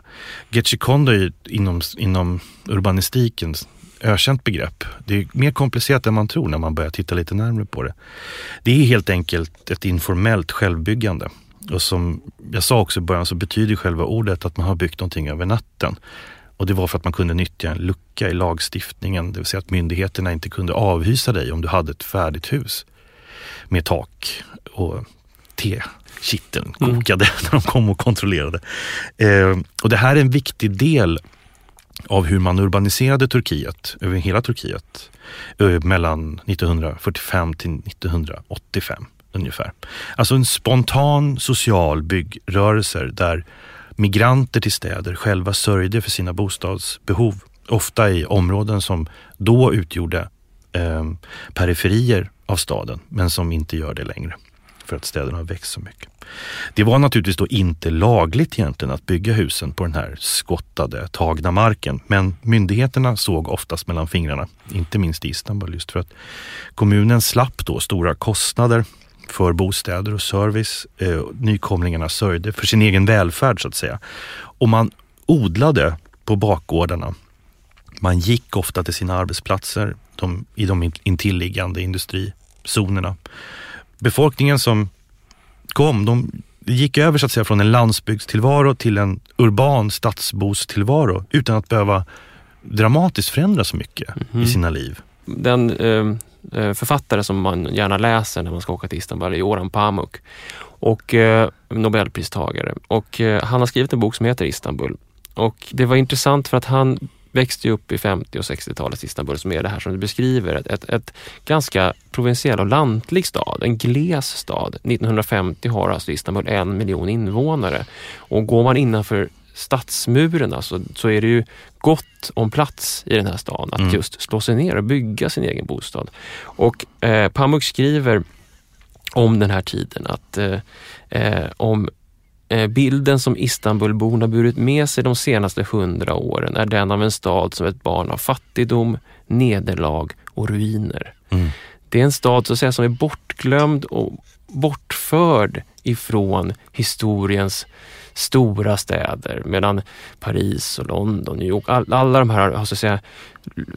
Getchikondo är ju inom, inom urbanistiken ökänt begrepp. Det är mer komplicerat än man tror när man börjar titta lite närmare på det. Det är helt enkelt ett informellt självbyggande. Och som jag sa också i början så betyder själva ordet att man har byggt någonting över natten. Och det var för att man kunde nyttja en lucka i lagstiftningen, det vill säga att myndigheterna inte kunde avhysa dig om du hade ett färdigt hus med tak och tekitteln kokade <laughs> när de kom och kontrollerade. Eh, och det här är en viktig del av hur man urbaniserade Turkiet, över hela Turkiet, eh, mellan 1945 till 1985 ungefär. Alltså en spontan social byggrörelse där migranter till städer själva sörjde för sina bostadsbehov. Ofta i områden som då utgjorde eh, periferier av staden, men som inte gör det längre för att städerna har växt så mycket. Det var naturligtvis då inte lagligt egentligen att bygga husen på den här skottade, tagna marken. Men myndigheterna såg oftast mellan fingrarna, inte minst i Istanbul, just för att kommunen slapp då stora kostnader för bostäder och service. Eh, nykomlingarna sörjde för sin egen välfärd så att säga. Och man odlade på bakgårdarna. Man gick ofta till sina arbetsplatser de, i de intilliggande industrizonerna. Befolkningen som kom, de gick över så att säga från en landsbygdstillvaro till en urban stadsbostillvaro utan att behöva dramatiskt förändra så mycket mm. i mhm. sina liv. Den eh, eh, författare som man gärna läser när man ska åka till Istanbul är Orhan Pamuk och eh, Nobelpristagare. Och eh, han har skrivit en bok som heter Istanbul. Och det var intressant för att han växte upp i 50 och 60-talets Istanbul som är det här som du beskriver. Ett, ett, ett ganska provinsiell och lantlig stad, en gles stad. 1950 har alltså Istanbul en miljon invånare och går man innanför stadsmurarna så, så är det ju gott om plats i den här staden att mm. just slå sig ner och bygga sin egen bostad. Och eh, Pamuk skriver om den här tiden att eh, eh om bilden som Istanbulborna burit med sig de senaste hundra åren är den av en stad som ett barn av fattigdom, nederlag och ruiner. Mm. Det är en stad så att säga, som är bortglömd och bortförd ifrån historiens stora städer medan Paris och London, New York, all, alla de här har så att säga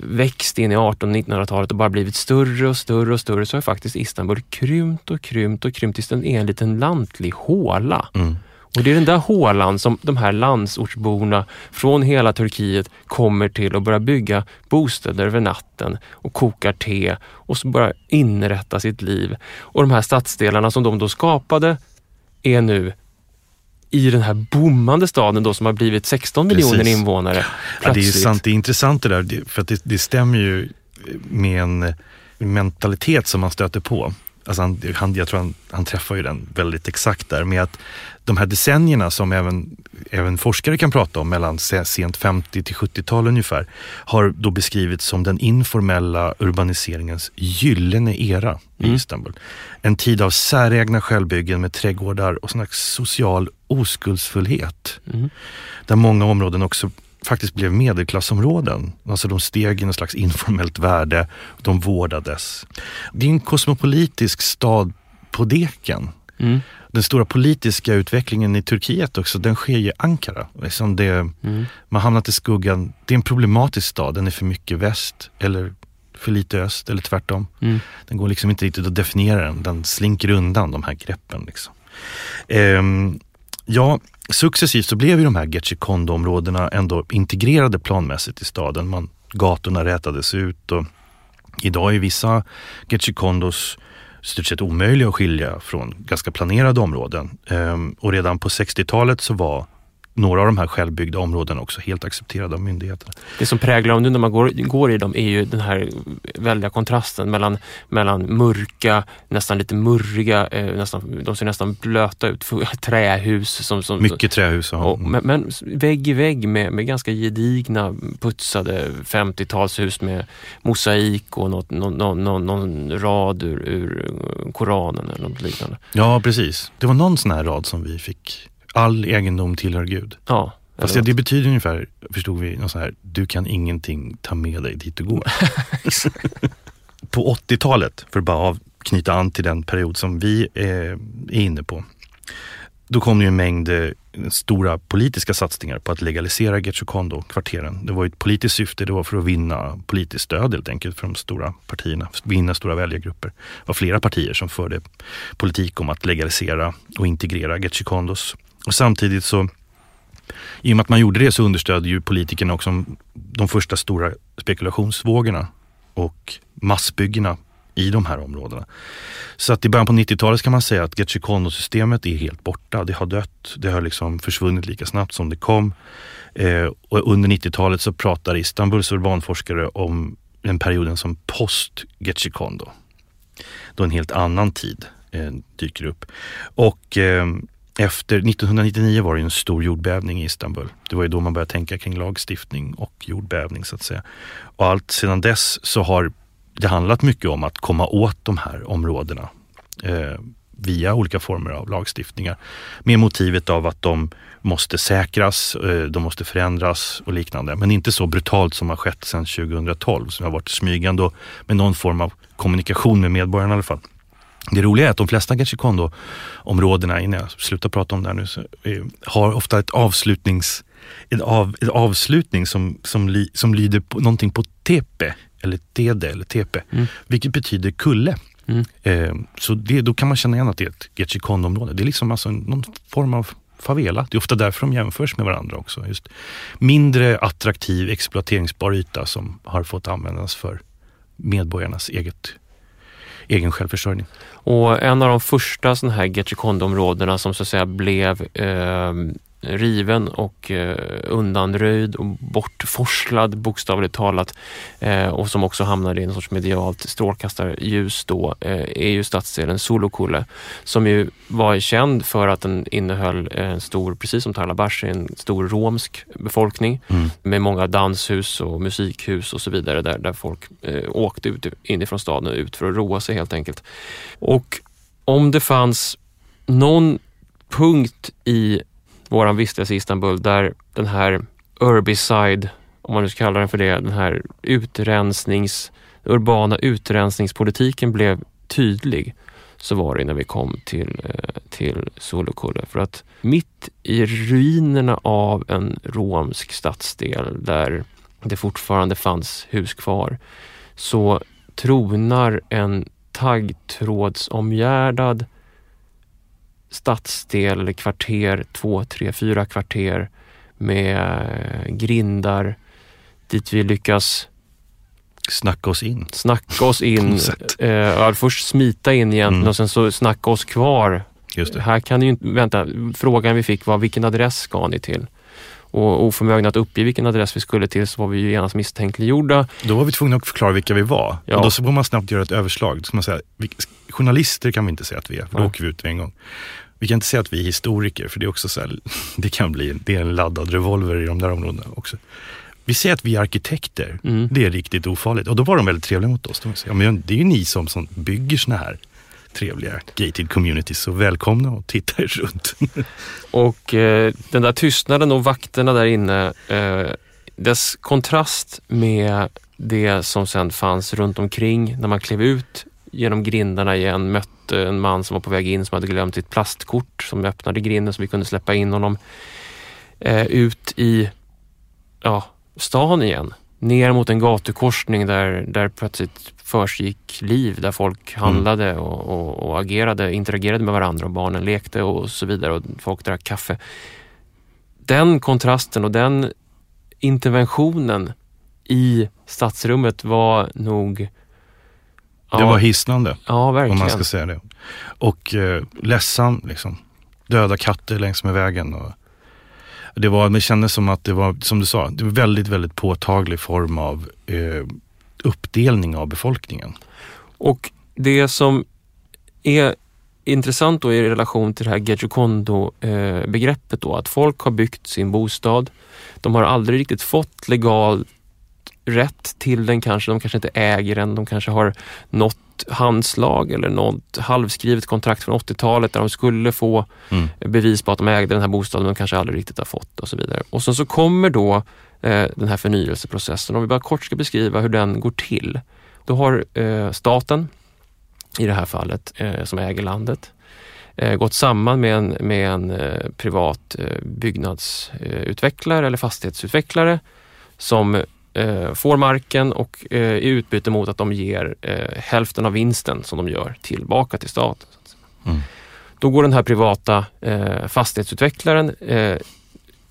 växt in i 1800 1900-talet och bara blivit större och större och större så har faktiskt Istanbul krympt och krympt och krympt tills den är en liten lantlig håla. Mm. Och det är den där hålan som de här landsortsborna från hela Turkiet kommer till och börjar bygga bostäder över natten och kokar te och så bara inrätta sitt liv. Och de här stadsdelarna som de då skapade är nu i den här boomande staden då som har blivit 16 Precis. miljoner invånare. Ja, det är sant, det är intressant det där, för att det, det stämmer ju med en mentalitet som man stöter på. Alltså han, han, jag tror han, han träffar ju den väldigt exakt där med att de här decennierna som även, även forskare kan prata om, mellan sent 50 till 70-tal ungefär, har då beskrivits som den informella urbaniseringens gyllene era mm. i Istanbul. En tid av säregna självbyggen med trädgårdar och sån social oskuldsfullhet. Mm. Där många områden också faktiskt blev medelklassområden. Alltså de steg i något slags informellt värde, de vårdades. Det är en kosmopolitisk stad på deken. Mm. Den stora politiska utvecklingen i Turkiet också, den sker i Ankara. Liksom det, mm. Man hamnat i skuggan. Det är en problematisk stad, den är för mycket väst eller för lite öst eller tvärtom. Mm. Den går liksom inte riktigt att definiera den, den slinker undan de här greppen. Liksom. Um, ja, successivt så blev ju de här Getchikondo-områdena ändå integrerade planmässigt i staden. Man, gatorna rätades ut och idag är vissa Gecekondos stort sett omöjliga att skilja från ganska planerade områden. Ehm, och redan på 60-talet så var några av de här självbyggda områdena också helt accepterade av myndigheterna. Det som präglar dem nu när man går, går i dem är ju den här väldiga kontrasten mellan, mellan mörka, nästan lite murriga, eh, nästan, de ser nästan blöta ut, trähus. Som, som, Mycket trähus. Och, men, men, vägg i vägg med, med ganska gedigna putsade 50-talshus med mosaik och något, någon, någon, någon rad ur, ur Koranen eller något liknande. Ja, precis. Det var någon sån här rad som vi fick all egendom tillhör Gud. Ja. Fast det, det betyder ungefär, förstod vi, något så här, du kan ingenting ta med dig dit du går. <laughs> på 80-talet, för att bara knyta an till den period som vi är inne på, då kom det ju en mängd eh, stora politiska satsningar på att legalisera Getchokondo-kvarteren. Det var ett politiskt syfte, det var för att vinna politiskt stöd helt enkelt för de stora partierna, vinna stora väljargrupper. Det var flera partier som förde politik om att legalisera och integrera Getchikondos och samtidigt så, i och med att man gjorde det så understödde ju politikerna också de första stora spekulationsvågorna och massbyggena i de här områdena. Så att i början på 90-talet kan man säga att Getsjikondo-systemet är helt borta. Det har dött. Det har liksom försvunnit lika snabbt som det kom. Eh, och under 90-talet så pratar Istanbuls urbanforskare om den perioden som post Getsjikondo. Då en helt annan tid eh, dyker upp. Och eh, efter 1999 var det en stor jordbävning i Istanbul. Det var ju då man började tänka kring lagstiftning och jordbävning så att säga. Och allt sedan dess så har det handlat mycket om att komma åt de här områdena eh, via olika former av lagstiftningar. Med motivet av att de måste säkras, eh, de måste förändras och liknande. Men inte så brutalt som har skett sedan 2012 som har varit smygande och med någon form av kommunikation med medborgarna i alla fall. Det roliga är att de flesta Gachikondo-områdena, innan jag slutar prata om det här nu, så, eh, har ofta ett avslutnings en, av, en avslutning som, som, li, som lyder på någonting på tepe, eller tede eller tepe, mm. vilket betyder kulle. Mm. Eh, så det, då kan man känna igen att det är ett Gachikondo-område. Det är liksom alltså någon form av favela. Det är ofta därför de jämförs med varandra också. Just mindre attraktiv exploateringsbar yta som har fått användas för medborgarnas eget egen självförsörjning. Och en av de första sådana här Getsjikondo-områdena som så att säga blev eh, riven och eh, undanröjd och bortforslad bokstavligt talat eh, och som också hamnade i en sorts medialt strålkastarljus då eh, är ju stadsdelen Sulukulle som ju var känd för att den innehöll en stor, precis som Tarlabash, en stor romsk befolkning mm. med många danshus och musikhus och så vidare där, där folk åkte ut inifrån staden ut för att roa sig helt enkelt. Och om det fanns någon punkt i våran vistelse i Istanbul där den här Urbicide, om man nu ska kalla den för det, den här utrensnings, urbana utrensningspolitiken blev tydlig så var det när vi kom till, eh, till Solukulle. För att mitt i ruinerna av en romsk stadsdel där det fortfarande fanns hus kvar så tronar en taggtrådsomgärdad stadsdel eller kvarter, två, tre, fyra kvarter med grindar dit vi lyckas Snacka oss in. Snacka oss <laughs> in. eh, först smita in egentligen mm. och sen så snacka oss kvar. Här kan ni ju vänta, frågan vi fick var vilken adress ska ni till? Och oförmögna att uppge vilken adress vi skulle till så var vi ju genast misstänkliggjorda. Då var vi tvungna att förklara vilka vi var. Ja. Och då så får man snabbt göra ett överslag. Då ska man säga, journalister kan vi inte säga att vi är, för då åker vi ut en gång. Vi kan inte säga att vi är historiker, för det är också så här, <laughs> det kan bli det är en laddad revolver i de där områdena också. Vi säger att vi är arkitekter. Mm. Det är riktigt ofarligt. Och då var de väldigt trevliga mot oss. De säger, ja, men det är ju ni som, som bygger såna här trevliga gated communities. Så välkomna och titta er runt. <laughs> och eh, den där tystnaden och vakterna där inne, eh, dess kontrast med det som sen fanns runt omkring när man klev ut genom grindarna igen, mötte en man som var på väg in som hade glömt sitt plastkort som öppnade grinden så vi kunde släppa in honom eh, ut i ja, stan igen. Ner mot en gatukorsning där, där plötsligt försiggick liv, där folk mm. handlade och, och, och, agerade, interagerade med varandra och barnen lekte och så vidare och folk drack kaffe. Den kontrasten och den interventionen i stadsrummet var nog det var hisnande. Ja, verkligen. Om man ska säga det. Och eh, ledsam, liksom. Döda katter längs med vägen. Och det, var, det kändes som att det var, som du sa, det var väldigt, väldigt påtaglig form av eh, uppdelning av befolkningen. Och det som är intressant då i relation till det här Gedjokondo-begreppet eh, då, att folk har byggt sin bostad. De har aldrig riktigt fått legal rätt till den kanske. De kanske inte äger den. De kanske har något handslag eller något halvskrivet kontrakt från 80-talet där de skulle få mm. bevis på att de ägde den här bostaden men de kanske aldrig riktigt har fått och så vidare. Och sen så kommer då eh, den här förnyelseprocessen. Om vi bara kort ska beskriva hur den går till. Då har eh, staten, i det här fallet, eh, som äger landet, eh, gått samman med en, med en eh, privat eh, byggnadsutvecklare eller fastighetsutvecklare som får marken och eh, i utbyte mot att de ger eh, hälften av vinsten som de gör tillbaka till staten. Mm. Då går den här privata eh, fastighetsutvecklaren eh,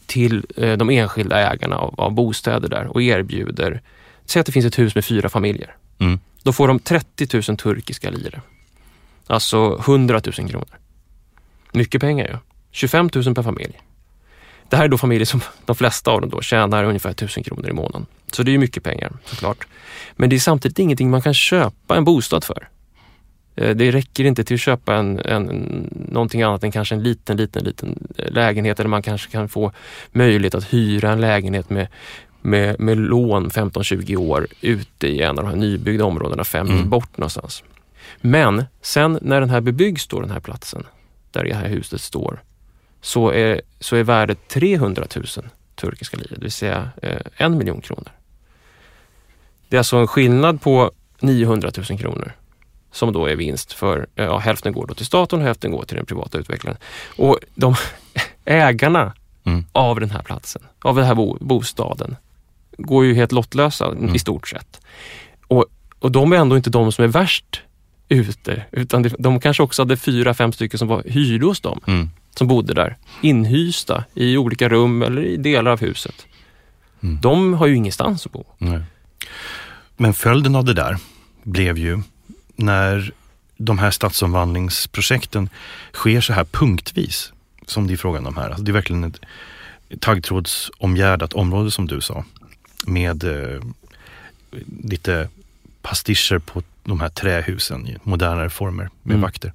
till eh, de enskilda ägarna av, av, bostäder där och erbjuder, säg att det finns ett hus med fyra familjer. Mm. Då får de 30 000 turkiska lire. Alltså 100 000 kronor. Mycket pengar ju. 25 000 per familj. Det här är då familjer som de flesta av dem då tjänar ungefär 1000 kronor i månaden. Så det är mycket pengar såklart. Men det är samtidigt ingenting man kan köpa en bostad för. Eh, det räcker inte till att köpa en, en, någonting annat än kanske en liten, liten, liten lägenhet eller man kanske kan få möjlighet att hyra en lägenhet med, med, med lån 15-20 år ute i en av de här nybyggda områdena fem mil mm. bort någonstans. Men sen när den här bebyggs då, den här platsen, där det här huset står, så är, så är värdet 300 000 turkiska lire, det vill säga eh, en miljon kronor. Det är alltså en skillnad på 900 000 kronor som då är vinst för, ja, hälften går då till staten och hälften går till den privata utvecklaren. Och de <laughs> ägarna mm. av den här platsen, av den här bo, bostaden, går ju helt lottlösa mm. i stort sett. Och, och de är ändå inte de som är värst ute, utan de, de kanske också hade fyra, fem stycken som var hyrda hos dem. Mm. Som bodde där, inhysta i olika rum eller i delar av huset. Mm. De har ju ingenstans att bo. Nej. Men följden av det där blev ju när de här stadsomvandlingsprojekten sker så här punktvis, som det är frågan om här. Alltså det är verkligen ett taggtrådsomgärdat område som du sa. Med eh, lite pastischer på de här trähusen i modernare former med mm. vakter.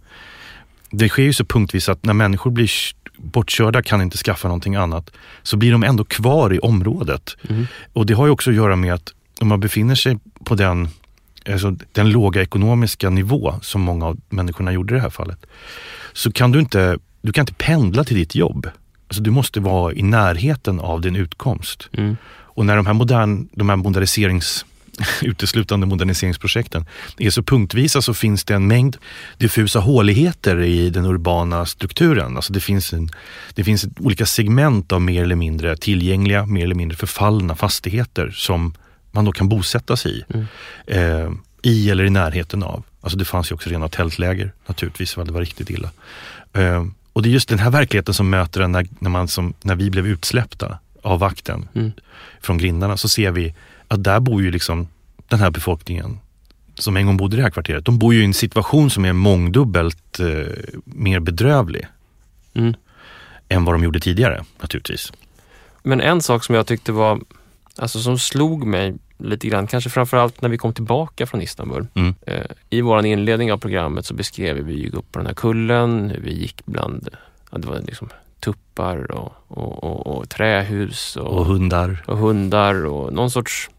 Det sker ju så punktvis att när människor blir bortkörda, kan inte skaffa någonting annat, så blir de ändå kvar i området. Mm. Och det har ju också att göra med att om man befinner sig på den, alltså den låga ekonomiska nivå som många av människorna gjorde i det här fallet, så kan du inte, du kan inte pendla till ditt jobb. Alltså du måste vara i närheten av din utkomst. Mm. Och när de här, modern, de här moderniserings <laughs> uteslutande moderniseringsprojekten är så punktvisa så finns det en mängd diffusa håligheter i den urbana strukturen. Alltså det finns, en, det finns olika segment av mer eller mindre tillgängliga, mer eller mindre förfallna fastigheter som man då kan bosätta sig i. Mm. Eh, I eller i närheten av. Alltså det fanns ju också rena tältläger naturligtvis, det var riktigt illa. Eh, och det är just den här verkligheten som möter en när, när, man som, när vi blev utsläppta av vakten mm. från grindarna så ser vi att där bor ju liksom den här befolkningen som en gång bodde i det här kvarteret. De bor ju i en situation som är mångdubbelt eh, mer bedrövlig mm. än vad de gjorde tidigare naturligtvis. Men en sak som jag tyckte var, alltså som slog mig lite grann, kanske framförallt när vi kom tillbaka från Istanbul. Mm. Eh, I vår inledning av programmet så beskrev vi hur vi gick upp på den här kullen, hur vi gick bland, ja, det var liksom tuppar och, och, och, och trähus och, och hundar. Och hundar och någon sorts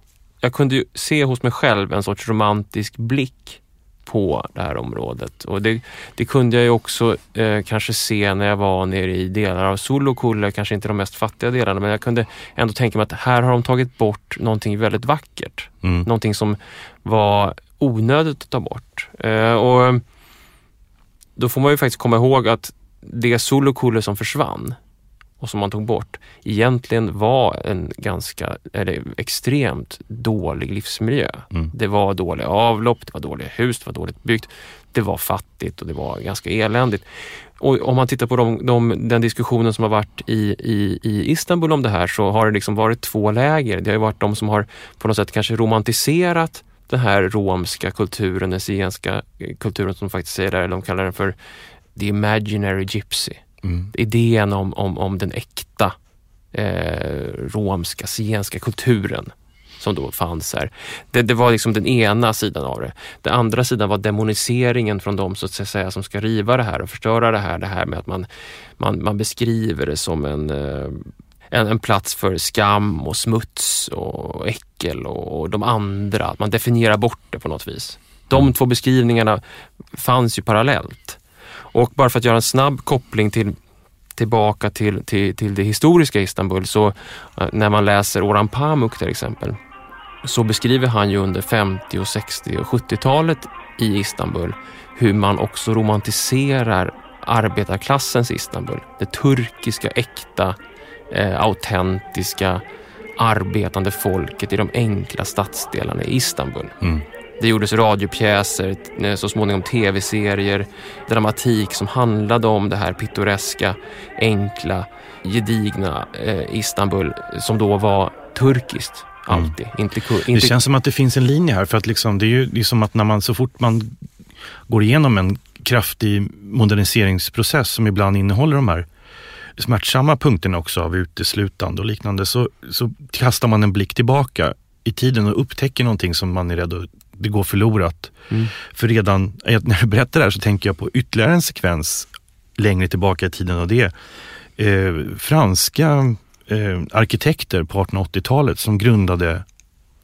jag kunde ju se hos mig själv en sorts romantisk blick på det här området. Och det, det kunde jag ju också eh, kanske se när jag var nere i delar av Sulukulle, kanske inte de mest fattiga delarna, men jag kunde ändå tänka mig att här har de tagit bort någonting väldigt vackert. Mm. Någonting som var onödigt att ta bort. Eh, och Då får man ju faktiskt komma ihåg att det Sulukulle som försvann, och som man tog bort egentligen var en ganska, eller extremt dålig livsmiljö. Mm. Det var dåliga avlopp, det var dåliga hus, det var dåligt byggt. Det var fattigt och det var ganska eländigt. Och om man tittar på de, de, den diskussionen som har varit i, i, i Istanbul om det här så har det liksom varit två läger. Det har varit de som har på något sätt kanske romantiserat den här romska kulturen, den zigenska kulturen som faktiskt säger där, de kallar den för the imaginary gypsy. Mm. Idén om, om, om den äkta eh, romska, zigenska kulturen som då fanns här. Det, det, var liksom den ena sidan av det. Den andra sidan var demoniseringen från de så att säga, som ska riva det här och förstöra det här. Det här med att man, man, man beskriver det som en, eh, en, en, plats för skam och smuts och äckel och, och de andra. Att man definierar bort det på något vis. De två beskrivningarna fanns ju parallellt. Och bara för att göra en snabb koppling till tillbaka till, till, till det historiska Istanbul så eh, när man läser Orhan Pamuk till exempel så beskriver han ju under 50 och 60 och 70-talet i Istanbul hur man också romantiserar arbetarklassens Istanbul. Det turkiska, äkta, eh, autentiska, arbetande folket i de enkla stadsdelarna i Istanbul. Mm. Det gjordes radiopjäser, eh, så småningom tv-serier, dramatik som handlade om det här pittoreska, enkla, gedigna eh, Istanbul som då var turkiskt. alltid. Mm. Inte, inte... Det känns som att det finns en linje här för att liksom, det är ju det är som att när man så fort man går igenom en kraftig moderniseringsprocess som ibland innehåller de här smärtsamma punkterna också av uteslutande och liknande så, så kastar man en blick tillbaka i tiden och upptäcker någonting som man är rädd att det går förlorat. Mm. För redan när du berättar det här så tänker jag på ytterligare en sekvens längre tillbaka i tiden och det är eh, franska eh, arkitekter på 1880-talet som grundade,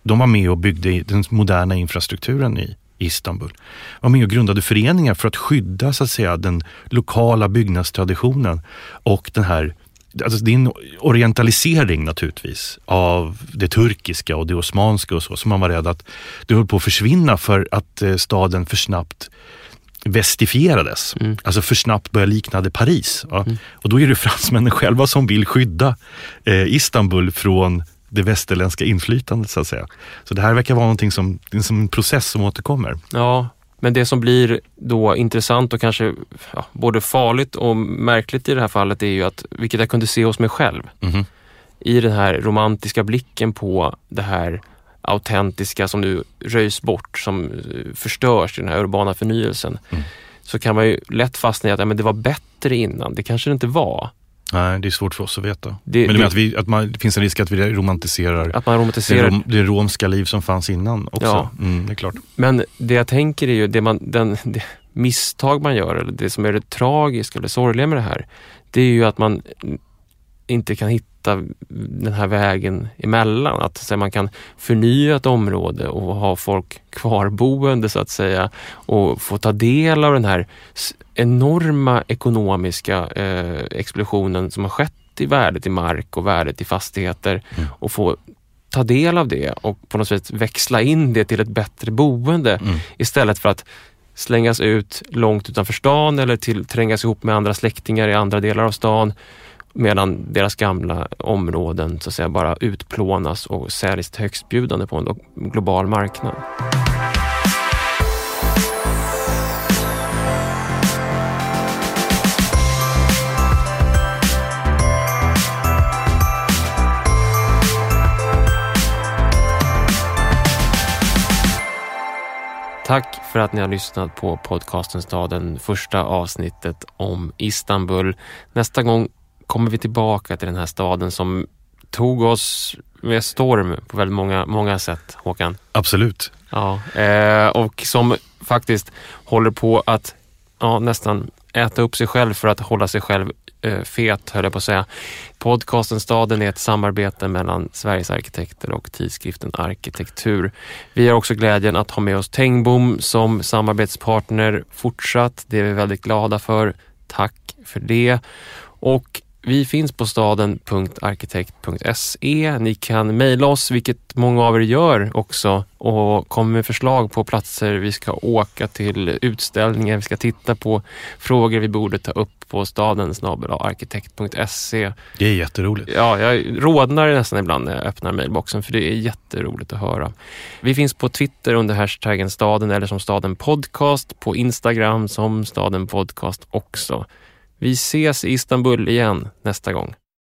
de var med och byggde den moderna infrastrukturen i Istanbul. Var med och grundade föreningar för att skydda så att säga den lokala byggnadstraditionen och den här Alltså det är en orientalisering naturligtvis av det turkiska och det osmanska och så, som man var rädd att det höll på att försvinna för att eh, staden för snabbt västifierades. Mm. Alltså för snabbt började likna det Paris. Ja. Mm. Och då är det fransmännen själva som vill skydda eh, Istanbul från det västerländska inflytandet så att säga. Så det här verkar vara någonting som, som en process som återkommer. Ja, men det som blir då intressant och kanske ja, både farligt och märkligt i det här fallet är ju att, vilket jag kunde se hos mig själv, mm. i den här romantiska blicken på det här autentiska som nu röjs bort, som eh, förstörs i den här urbana förnyelsen, mm. så kan man ju lätt fastna i att ja, men det var bättre innan. Det kanske det inte var. Nej, det är svårt för oss att veta. Det, men det, att vi, att man, det finns en risk att vi romantiserar, att man romantiserar. Det, rom, det romska liv som fanns innan också. Ja. Mm, det är klart. Men det jag tänker är ju, det, man, den, det misstag man gör, eller det som är det tragiska eller sorgliga med det här, det är ju att man inte kan hitta den här vägen emellan. Att så man kan förnya ett område och ha folk kvarboende så att säga och få ta del av den här enorma ekonomiska eh, explosionen som har skett i värdet i mark och värdet i fastigheter mm. och få ta del av det och på något sätt växla in det till ett bättre boende mm. istället för att slängas ut långt utanför stan eller till, trängas ihop med andra släktingar i andra delar av stan medan deras gamla områden så att säga bara utplånas och säljs till högstbjudande på en global marknad. Tack för att ni har lyssnat på podcasten Staden, första avsnittet om Istanbul. Nästa gång kommer vi tillbaka till den här staden som tog oss med storm på väldigt många, många sätt, Håkan. Absolut. Ja, eh, och som faktiskt håller på att ja, nästan äta upp sig själv för att hålla sig själv eh, fet, höll jag på att säga. Podcasten Staden är ett samarbete mellan Sveriges arkitekter och tidskriften Arkitektur. Vi har också glädjen att ha med oss Tengbom som samarbetspartner fortsatt. Det är vi väldigt glada för. Tack för det. Och vi finns på staden.arkitekt.se. Ni kan mejla oss, vilket många av er gör också, och komma med förslag på platser vi ska åka till, utställningar vi ska titta på, frågor vi borde ta upp på staden arkitekt.se. Det är jätteroligt. Ja, jag rodnar nästan ibland när jag öppnar mejlboxen för det är jätteroligt att höra. Vi finns på Twitter under hashtaggen staden eller som staden podcast, på Instagram som staden podcast också. Vi ses i Istanbul igen nästa gång.